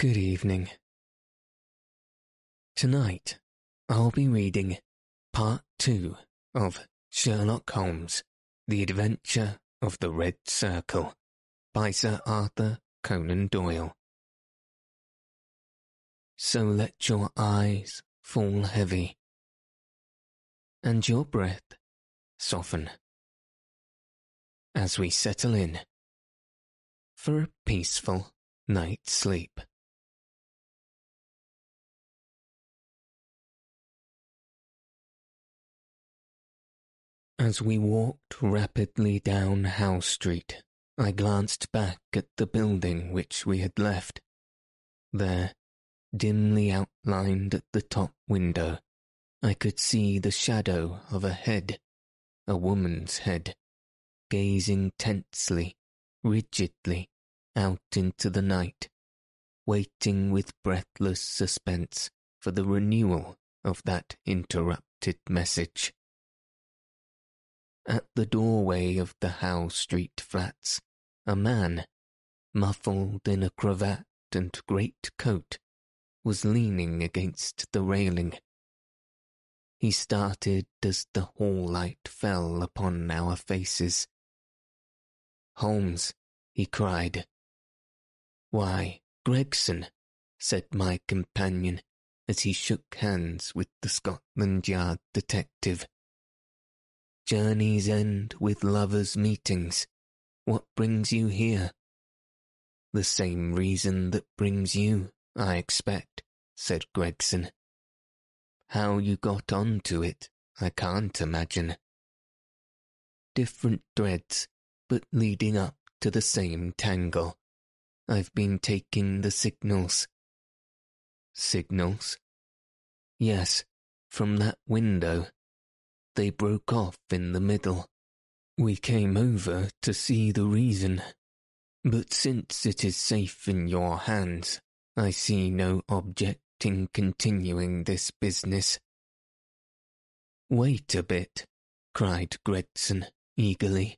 Good evening. Tonight, I'll be reading Part 2 of Sherlock Holmes The Adventure of the Red Circle by Sir Arthur Conan Doyle. So let your eyes fall heavy and your breath soften as we settle in for a peaceful night's sleep. As we walked rapidly down Howe Street, I glanced back at the building which we had left. There, dimly outlined at the top window, I could see the shadow of a head, a woman's head, gazing tensely, rigidly, out into the night, waiting with breathless suspense for the renewal of that interrupted message. At the doorway of the Howe Street flats, a man, muffled in a cravat and great coat, was leaning against the railing. He started as the hall light fell upon our faces. Holmes, he cried. Why, Gregson, said my companion as he shook hands with the Scotland Yard detective. Journeys end with lovers' meetings. What brings you here? The same reason that brings you, I expect, said Gregson. How you got on to it, I can't imagine. Different threads, but leading up to the same tangle. I've been taking the signals. Signals? Yes, from that window they broke off in the middle. We came over to see the reason, but since it is safe in your hands, I see no object in continuing this business. Wait a bit, cried Gregson eagerly.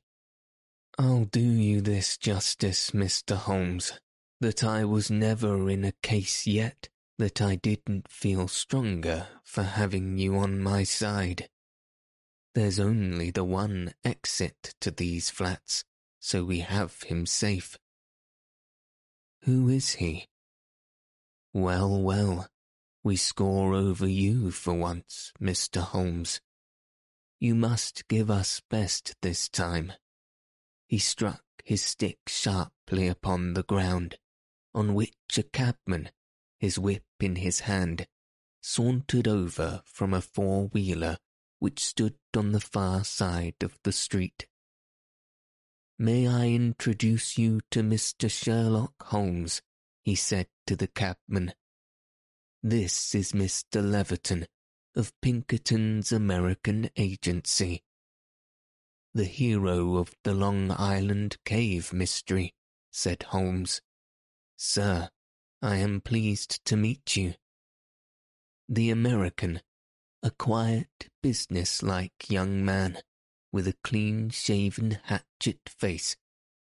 I'll do you this justice, Mr. Holmes, that I was never in a case yet that I didn't feel stronger for having you on my side. There's only the one exit to these flats, so we have him safe. Who is he? Well, well, we score over you for once, Mr. Holmes. You must give us best this time. He struck his stick sharply upon the ground, on which a cabman, his whip in his hand, sauntered over from a four-wheeler which stood on the far side of the street. May I introduce you to Mr. Sherlock Holmes, he said to the cabman. This is Mr. Leverton of Pinkerton's American Agency. The hero of the Long Island Cave mystery, said Holmes. Sir, I am pleased to meet you. The American a quiet, business-like young man with a clean-shaven hatchet face,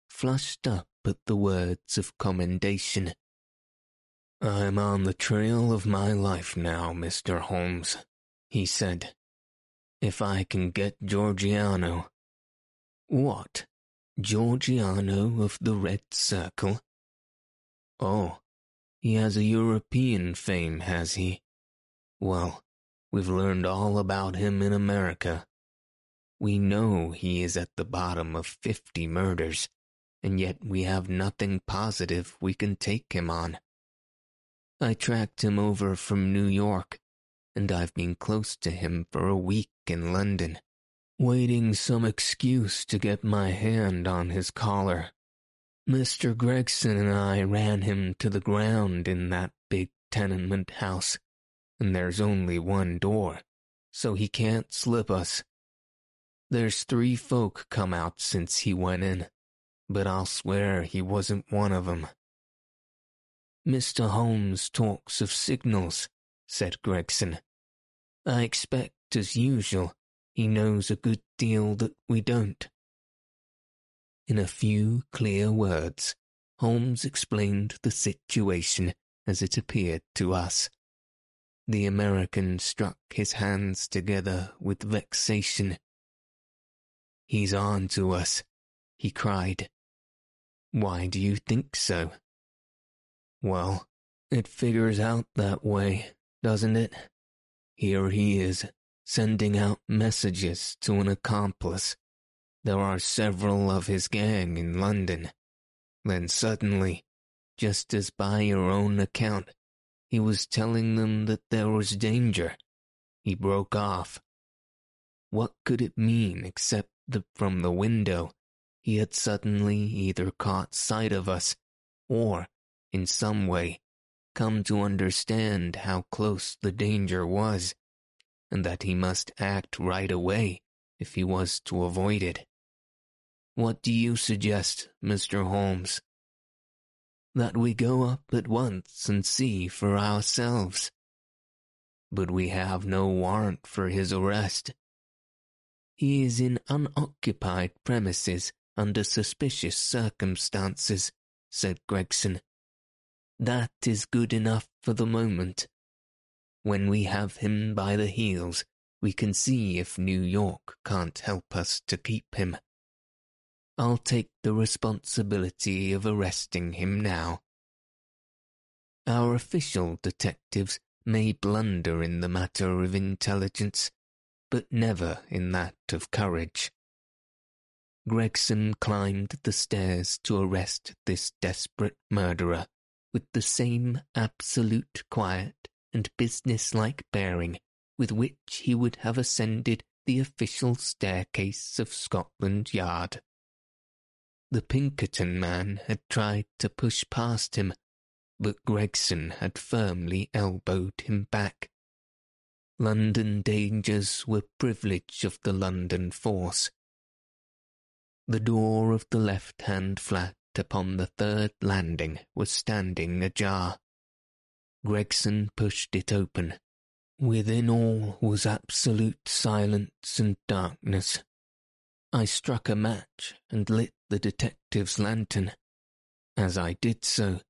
flushed up at the words of commendation. I'm on the trail of my life now, Mr. Holmes, he said. If I can get Georgiano. What? Georgiano of the Red Circle? Oh, he has a European fame, has he? Well, We've learned all about him in America. We know he is at the bottom of fifty murders, and yet we have nothing positive we can take him on. I tracked him over from New York, and I've been close to him for a week in London. waiting some excuse to get my hand on his collar. Mr. Gregson and I ran him to the ground in that big tenement house, and there's only one door, so he can't slip us. There's three folk come out since he went in, but I'll swear he wasn't one of 'em. Mr. Holmes talks of signals, said Gregson. I expect, as usual, he knows a good deal that we don't. In a few clear words, Holmes explained the situation as it appeared to us. The American struck his hands together with vexation. He's on to us, he cried. Why do you think so? Well, it figures out that way, doesn't it? Here he is, sending out messages to an accomplice. There are several of his gang in London. Then suddenly, just as by your own account, he was telling them that there was danger. He broke off. What could it mean except that from the window he had suddenly either caught sight of us or, in some way, come to understand how close the danger was, and that he must act right away if he was to avoid it. What do you suggest, Mr. Holmes? That we go up at once and see for ourselves. But we have no warrant for his arrest. He is in unoccupied premises under suspicious circumstances, said Gregson. That is good enough for the moment. When we have him by the heels, we can see if New York can't help us to keep him. I'll take the responsibility of arresting him now. Our official detectives may blunder in the matter of intelligence, but never in that of courage. Gregson climbed the stairs to arrest this desperate murderer with the same absolute quiet and businesslike bearing with which he would have ascended the official staircase of Scotland Yard. The Pinkerton man had tried to push past him, but Gregson had firmly elbowed him back. London dangers were privilege of the London force. The door of the left-hand flat upon the third landing was standing ajar. Gregson pushed it open. Within all was absolute silence and darkness. I struck a match and lit the detective's lantern. As I did so,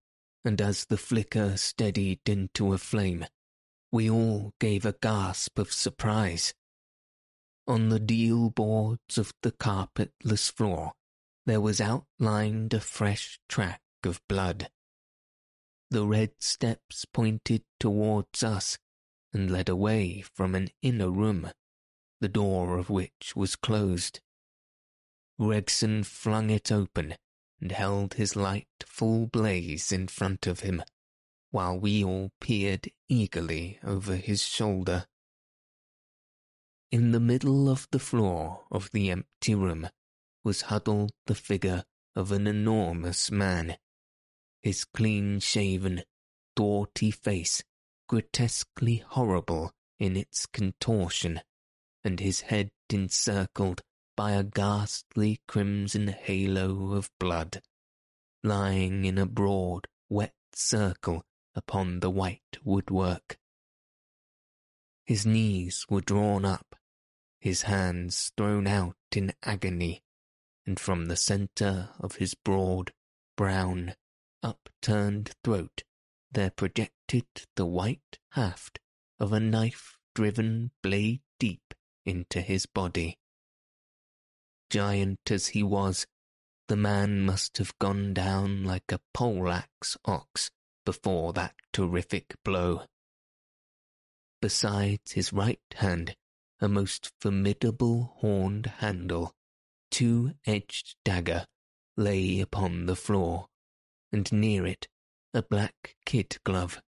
and as the flicker steadied into a flame, we all gave a gasp of surprise. On the deal boards of the carpetless floor, there was outlined a fresh track of blood. The red steps pointed towards us and led away from an inner room, the door of which was closed. Gregson flung it open and held his light full blaze in front of him, while we all peered eagerly over his shoulder. In the middle of the floor of the empty room was huddled the figure of an enormous man, his clean-shaven, doughty face grotesquely horrible in its contortion, and his head encircled by a ghastly crimson halo of blood, lying in a broad, wet circle upon the white woodwork. His knees were drawn up, his hands thrown out in agony, and from the centre of his broad, brown, upturned throat there projected the white haft of a knife driven blade deep into his body. Giant as he was, the man must have gone down like a poleaxe ox before that terrific blow. Besides his right hand, a most formidable horned handle, two-edged dagger, lay upon the floor, and near it a black kid glove.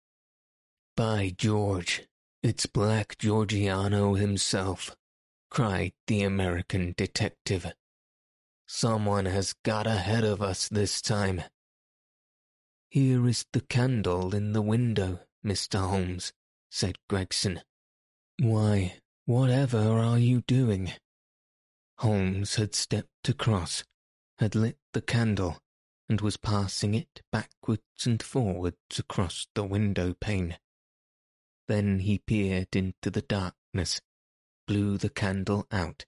By George, it's Black Georgiano himself, cried the American detective. Someone has got ahead of us this time. Here is the candle in the window, Mr. Holmes, said Gregson. Why, whatever are you doing? Holmes had stepped across, had lit the candle, and was passing it backwards and forwards across the window pane. Then he peered into the darkness, blew the candle out,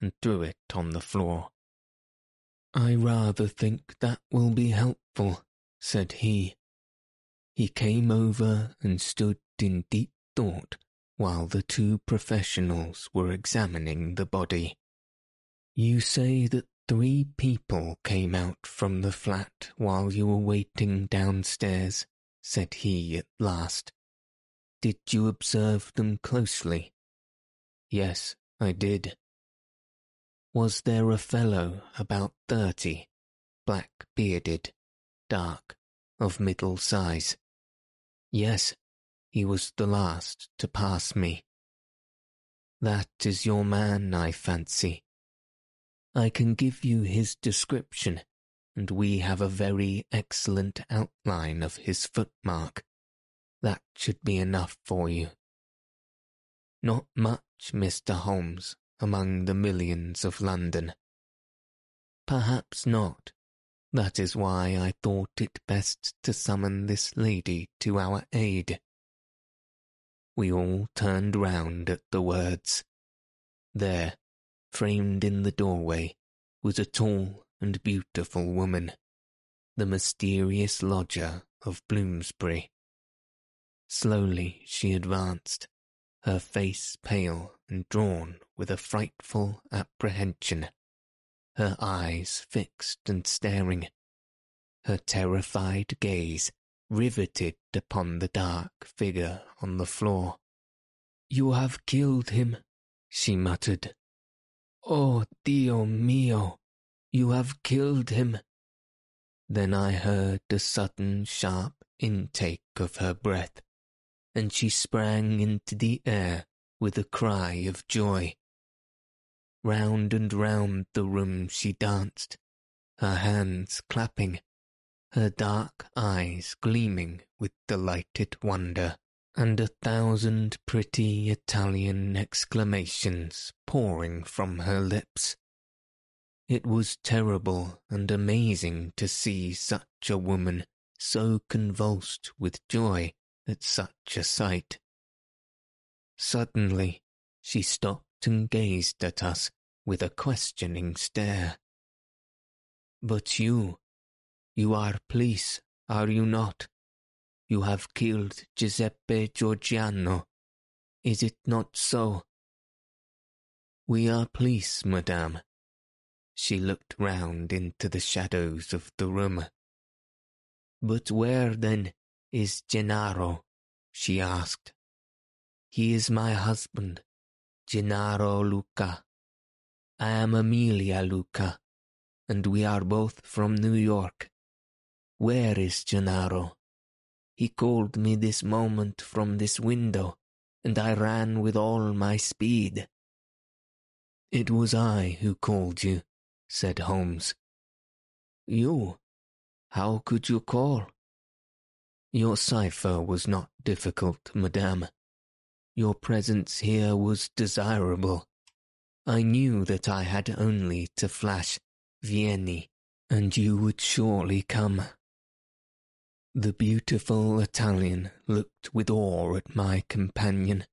and threw it on the floor. I rather think that will be helpful, said he. He came over and stood in deep thought while the two professionals were examining the body. You say that three people came out from the flat while you were waiting downstairs, said he at last. Did you observe them closely? Yes, I did. Was there a fellow about thirty, black bearded, dark, of middle size? Yes, he was the last to pass me. That is your man, I fancy. I can give you his description, and we have a very excellent outline of his footmark. That should be enough for you. Not much, Mr. Holmes, among the millions of London. Perhaps not. That is why I thought it best to summon this lady to our aid. We all turned round at the words. There, framed in the doorway, was a tall and beautiful woman, the mysterious lodger of Bloomsbury. Slowly she advanced, her face pale and drawn with a frightful apprehension, her eyes fixed and staring, her terrified gaze riveted upon the dark figure on the floor. You have killed him, she muttered. Oh, Dio mio, you have killed him. Then I heard a sudden sharp intake of her breath, and she sprang into the air with a cry of joy. Round and round the room she danced, her hands clapping, her dark eyes gleaming with delighted wonder, and a thousand pretty Italian exclamations pouring from her lips. It was terrible and amazing to see such a woman so convulsed with joy at such a sight. Suddenly, she stopped and gazed at us with a questioning stare. But you, you are police, are you not? You have killed Giuseppe Giorgiano. Is it not so? We are police, madame. She looked round into the shadows of the room. But where, then, is Gennaro? she asked. He is my husband, Gennaro Lucca. I am Amelia Lucca, and we are both from New York. Where is Gennaro? He called me this moment from this window, and I ran with all my speed. It was I who called you, said Holmes. You? How could you call? Your cipher was not difficult, madame. Your presence here was desirable. I knew that I had only to flash Vieni, and you would surely come. The beautiful Italian looked with awe at my companion.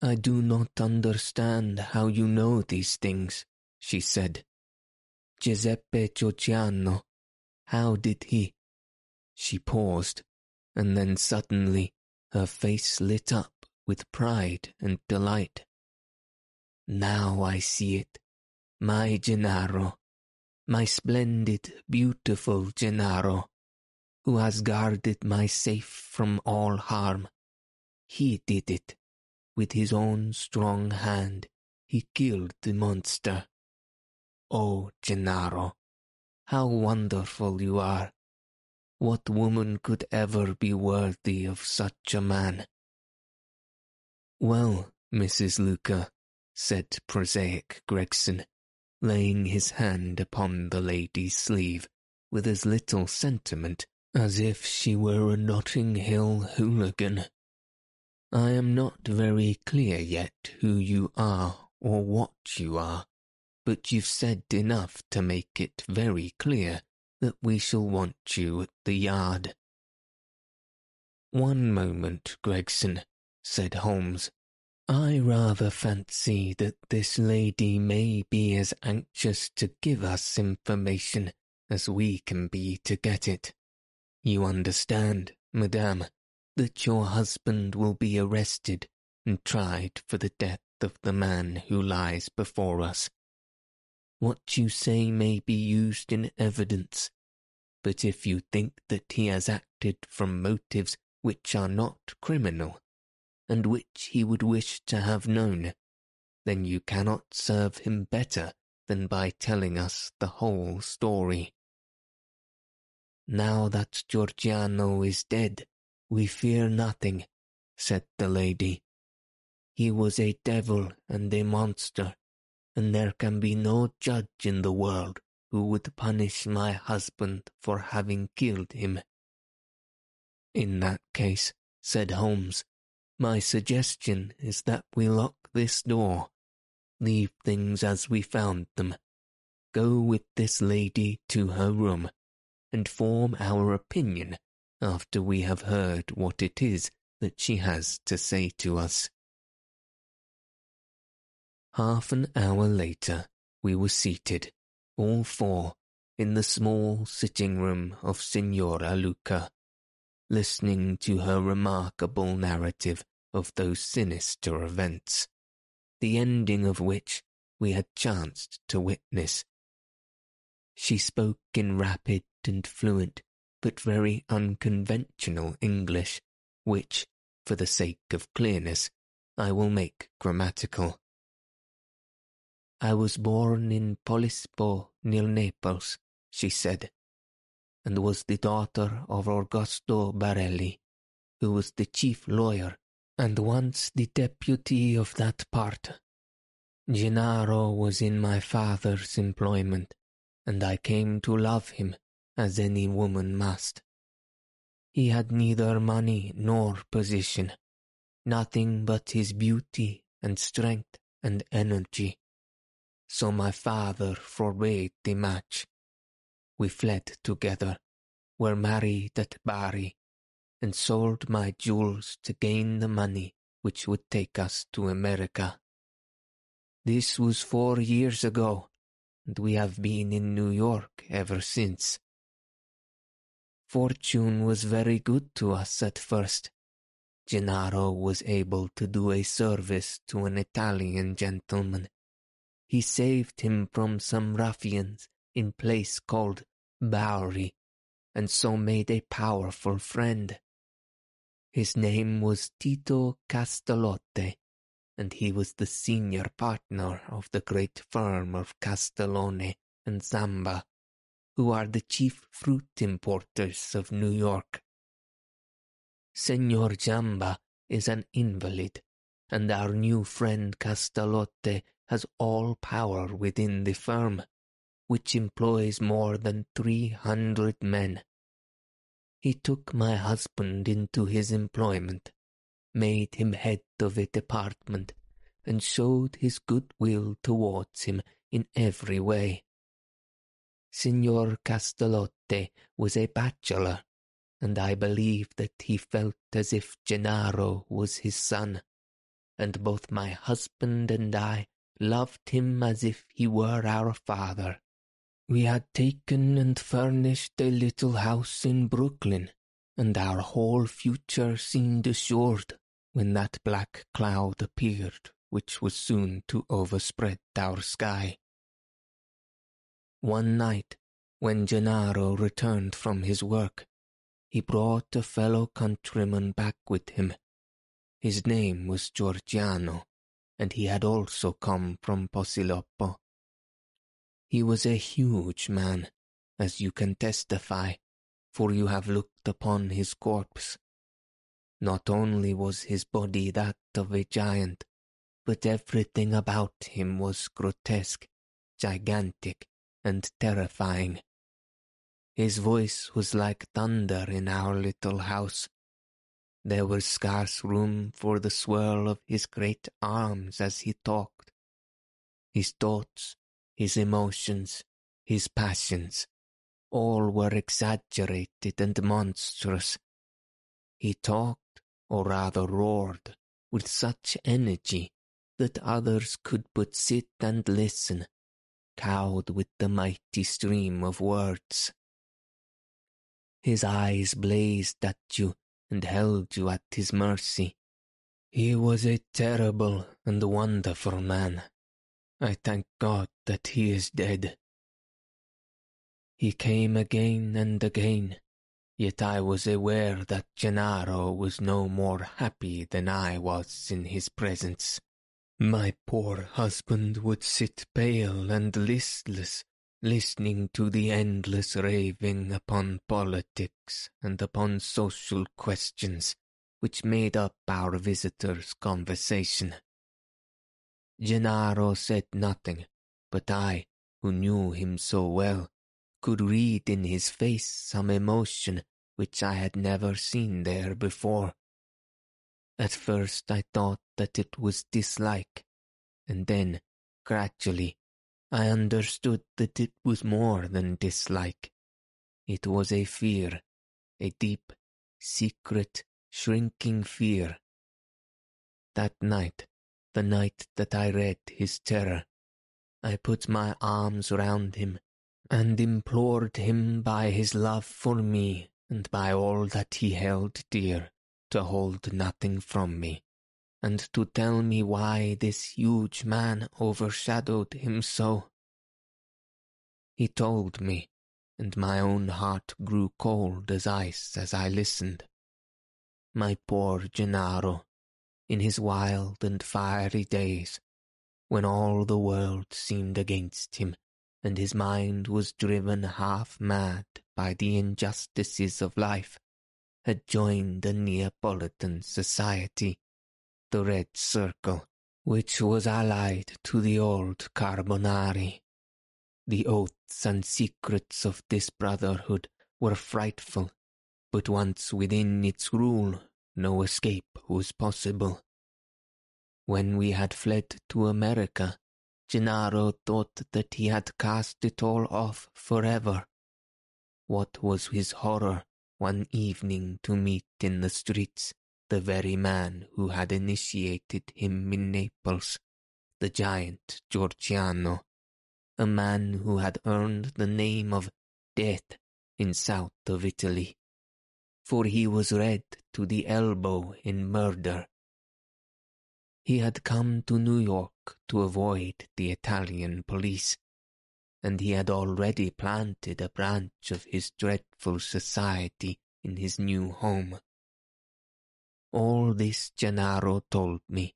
I do not understand how you know these things, she said. Giuseppe Georgiano, how did he? She paused, and then suddenly her face lit up with pride and delight. Now I see it, my Gennaro, my splendid, beautiful Gennaro who has guarded my safe from all harm. He did it. With his own strong hand, he killed the monster. Oh, Gennaro, how wonderful you are. What woman could ever be worthy of such a man? Well, Mrs. Lucca, said prosaic Gregson, laying his hand upon the lady's sleeve with as little sentiment as if she were a Notting Hill hooligan. I am not very clear yet who you are or what you are, but you've said enough to make it very clear that we shall want you at the yard. One moment, Gregson, said Holmes. I rather fancy that this lady may be as anxious to give us information as we can be to get it. You understand, madame, that your husband will be arrested and tried for the death of the man who lies before us. What you say may be used in evidence, but if you think that he has acted from motives which are not criminal, and which he would wish to have known, then you cannot serve him better than by telling us the whole story. Now that Georgiano is dead, we fear nothing, said the lady. He was a devil and a monster, and there can be no judge in the world who would punish my husband for having killed him. In that case, said Holmes, my suggestion is that we lock this door, leave things as we found them, go with this lady to her room, and form our opinion after we have heard what it is that she has to say to us. Half an hour later, we were seated, all four, in the small sitting room of Signora Lucca, listening to her remarkable narrative of those sinister events, the ending of which we had chanced to witness. She spoke in rapid and fluent, but very unconventional English, which, for the sake of clearness, I will make grammatical. I was born in Posilippo, near Naples, she said, and was the daughter of Augusto Barelli, who was the chief lawyer and once the deputy of that part. Gennaro was in my father's employment, and I came to love him as any woman must. He had neither money nor position, nothing but his beauty and strength and energy. So my father forbade the match. We fled together, were married at Bari, and sold my jewels to gain the money which would take us to America. This was four years ago, and we have been in New York ever since. Fortune was very good to us at first. Gennaro was able to do a service to an Italian gentleman. He saved him from some ruffians in place called Bowery, and so made a powerful friend. His name was Tito Castalotte, and he was the senior partner of the great firm of Castalotte and Zamba who are the chief fruit importers of New York. Senor Zamba is an invalid, and our new friend Castalotte has all power within the firm, which employs more than three hundred men. He took my husband into his employment, made him head of a department, and showed his good will towards him in every way. Signor Castalotte was a bachelor, and I believe that he felt as if Gennaro was his son, and both my husband and I loved him as if he were our father. We had taken and furnished a little house in Brooklyn, and our whole future seemed assured when that black cloud appeared which was soon to overspread our sky. One night, when Gennaro returned from his work, he brought a fellow countryman back with him. His name was Georgiano, and he had also come from Posilippo. He was a huge man, as you can testify, for you have looked upon his corpse. Not only was his body that of a giant, but everything about him was grotesque, gigantic, and terrifying. His voice was like thunder in our little house. There was scarce room for the swirl of his great arms as he talked. His thoughts, his emotions, his passions, all were exaggerated and monstrous. He talked, or rather roared, with such energy that others could but sit and listen, cowed with the mighty stream of words. His eyes blazed at you and held you at his mercy. He was a terrible and wonderful man. I thank God that he is dead. He came again and again, yet I was aware that Gennaro was no more happy than I was in his presence. My poor husband would sit pale and listless, listening to the endless raving upon politics and upon social questions which made up our visitor's conversation. Gennaro said nothing, but I, who knew him so well, could read in his face some emotion which I had never seen there before. At first I thought that it was dislike, and then, gradually, I understood that it was more than dislike. It was a fear, a deep, secret, shrinking fear. That night, the night that I read his terror, I put my arms round him and implored him by his love for me and by all that he held dear to hold nothing from me, and to tell me why this huge man overshadowed him so. He told me, and my own heart grew cold as ice as I listened. My poor Gennaro, in his wild and fiery days, when all the world seemed against him, and his mind was driven half mad by the injustices of life, had joined a Neapolitan society, the Red Circle, which was allied to the old Carbonari. The oaths and secrets of this brotherhood were frightful, but once within its rule, no escape was possible. When we had fled to America, Gennaro thought that he had cast it all off forever. What was his horror one evening to meet in the streets the very man who had initiated him in Naples, the giant Giorgiano, a man who had earned the name of Death in south of Italy, for he was red to the elbow in murder he had come to New York to avoid the Italian police, and he had already planted a branch of his dreadful society in his new home. All this Gennaro told me,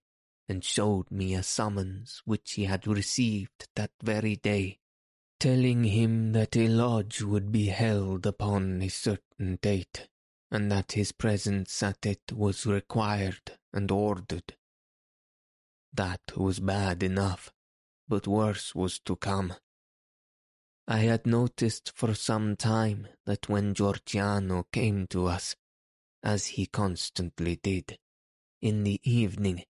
and showed me a summons which he had received that very day, telling him that a lodge would be held upon a certain date, and that his presence at it was required and ordered. That was bad enough, but worse was to come. I had noticed for some time that when Giorgiano came to us, as he constantly did, in the evening,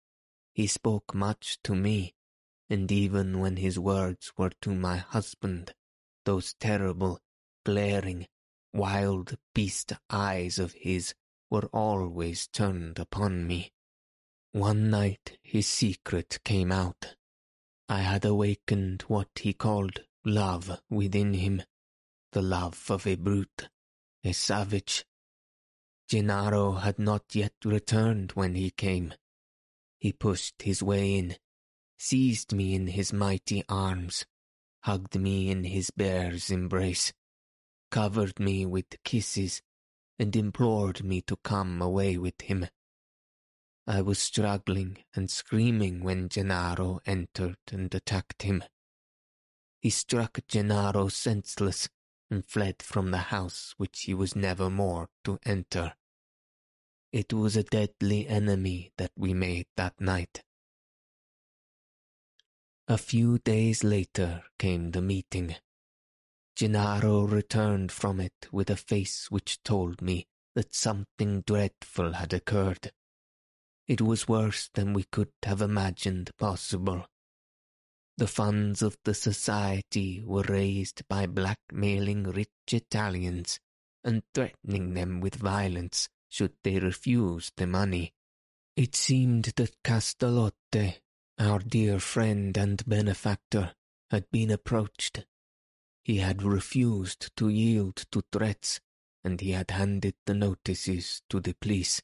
he spoke much to me, and even when his words were to my husband, those terrible, glaring, wild beast eyes of his were always turned upon me. One night his secret came out. I had awakened what he called love within him, the love of a brute, a savage. Gennaro had not yet returned when he came. He pushed his way in, seized me in his mighty arms, hugged me in his bear's embrace, covered me with kisses, and implored me to come away with him. I was struggling and screaming when Gennaro entered and attacked him. He struck Gennaro senseless and fled from the house which he was never more to enter. It was a deadly enemy that we made that night. A few days later came the meeting. Gennaro returned from it with a face which told me that something dreadful had occurred. It was worse than we could have imagined possible. The funds of the society were raised by blackmailing rich Italians and threatening them with violence should they refuse the money. It seemed that Castalotte, our dear friend and benefactor, had been approached. He had refused to yield to threats, and he had handed the notices to the police.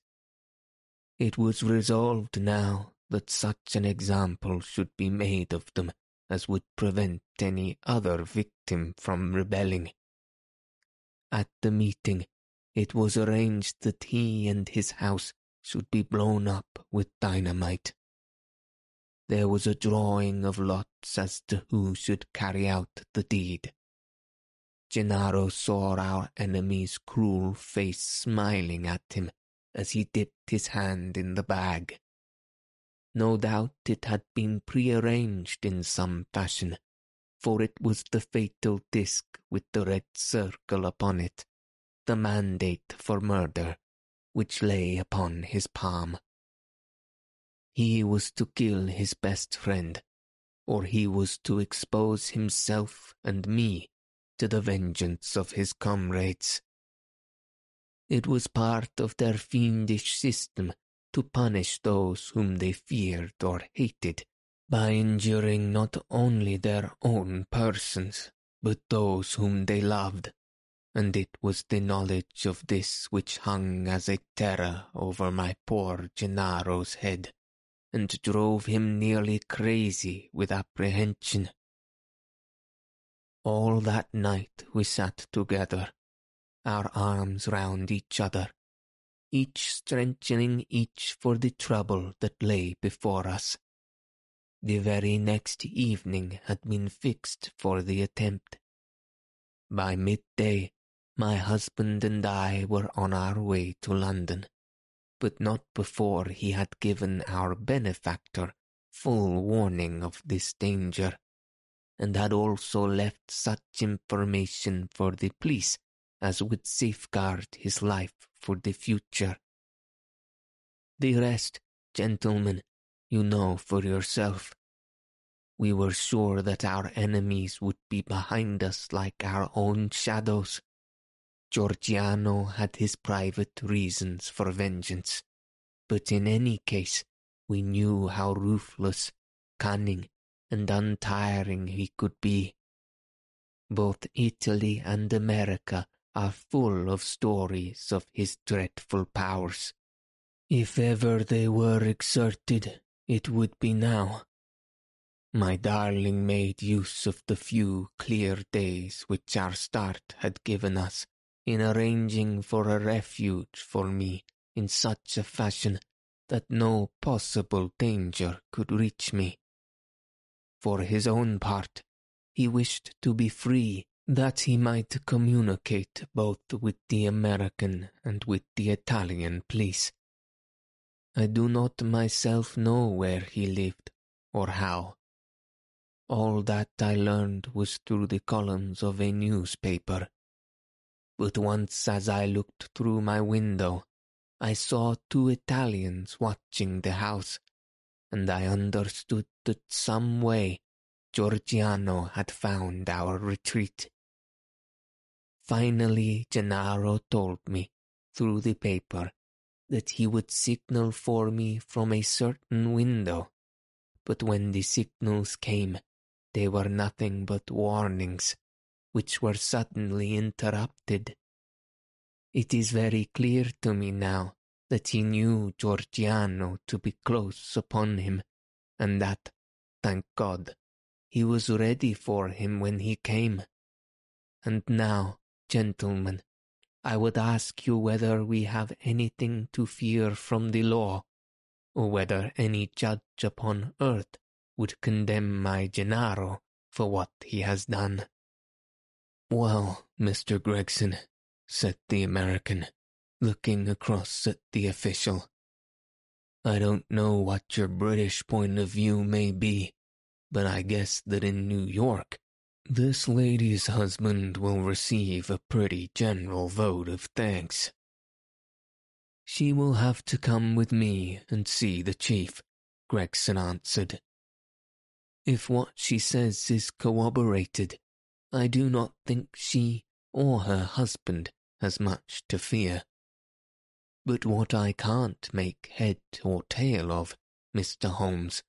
It was resolved now that such an example should be made of them as would prevent any other victim from rebelling. At the meeting, it was arranged that he and his house should be blown up with dynamite. There was a drawing of lots as to who should carry out the deed. Gennaro saw our enemy's cruel face smiling at him as he dipped his hand in the bag. No doubt it had been prearranged in some fashion, for it was the fatal disc with the red circle upon it, the mandate for murder, which lay upon his palm. He was to kill his best friend, or he was to expose himself and me to the vengeance of his comrades. It was part of their fiendish system to punish those whom they feared or hated by injuring not only their own persons, but those whom they loved, and it was the knowledge of this which hung as a terror over my poor Gennaro's head and drove him nearly crazy with apprehension. All that night we sat together, our arms round each other, each strengthening each for the trouble that lay before us. The very next evening had been fixed for the attempt. By midday, my husband and I were on our way to London but not before he had given our benefactor full warning of this danger, and had also left such information for the police as would safeguard his life for the future. The rest, gentlemen, you know for yourself. We were sure that our enemies would be behind us like our own shadows, Giorgiano had his private reasons for vengeance, but in any case we knew how ruthless, cunning, and untiring he could be. Both Italy and America are full of stories of his dreadful powers. If ever they were exerted, it would be now. My darling made use of the few clear days which our start had given us in arranging for a refuge for me in such a fashion that no possible danger could reach me. For his own part, he wished to be free that he might communicate both with the American and with the Italian police. I do not myself know where he lived or how. All that I learned was through the columns of a newspaper but once as I looked through my window, I saw two Italians watching the house, and I understood that some way Giorgiano had found our retreat. Finally, Gennaro told me, through the paper, that he would signal for me from a certain window, but when the signals came, they were nothing but warnings which were suddenly interrupted. It is very clear to me now that he knew Giorgiano to be close upon him, and that, thank God, he was ready for him when he came. And now, gentlemen, I would ask you whether we have anything to fear from the law, or whether any judge upon earth would condemn my Gennaro for what he has done. Well, Mr. Gregson, said the American, looking across at the official. I don't know what your British point of view may be, but I guess that in New York, this lady's husband will receive a pretty general vote of thanks. She will have to come with me and see the chief, Gregson answered. If what she says is corroborated, I do not think she or her husband has much to fear. But what I can't make head or tail of, Mr. Holmes,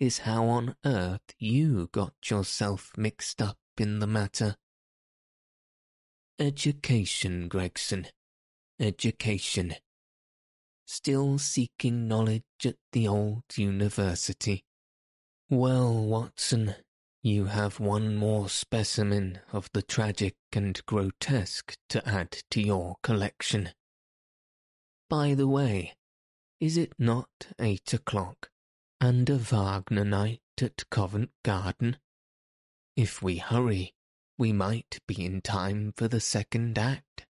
is how on earth you got yourself mixed up in the matter. Education, Gregson. Education. Still seeking knowledge at the old university. Well, Watson, you have one more specimen of the tragic and grotesque to add to your collection. By the way, is it not eight o'clock? And a Wagner night at Covent Garden. If we hurry, we might be in time for the second act.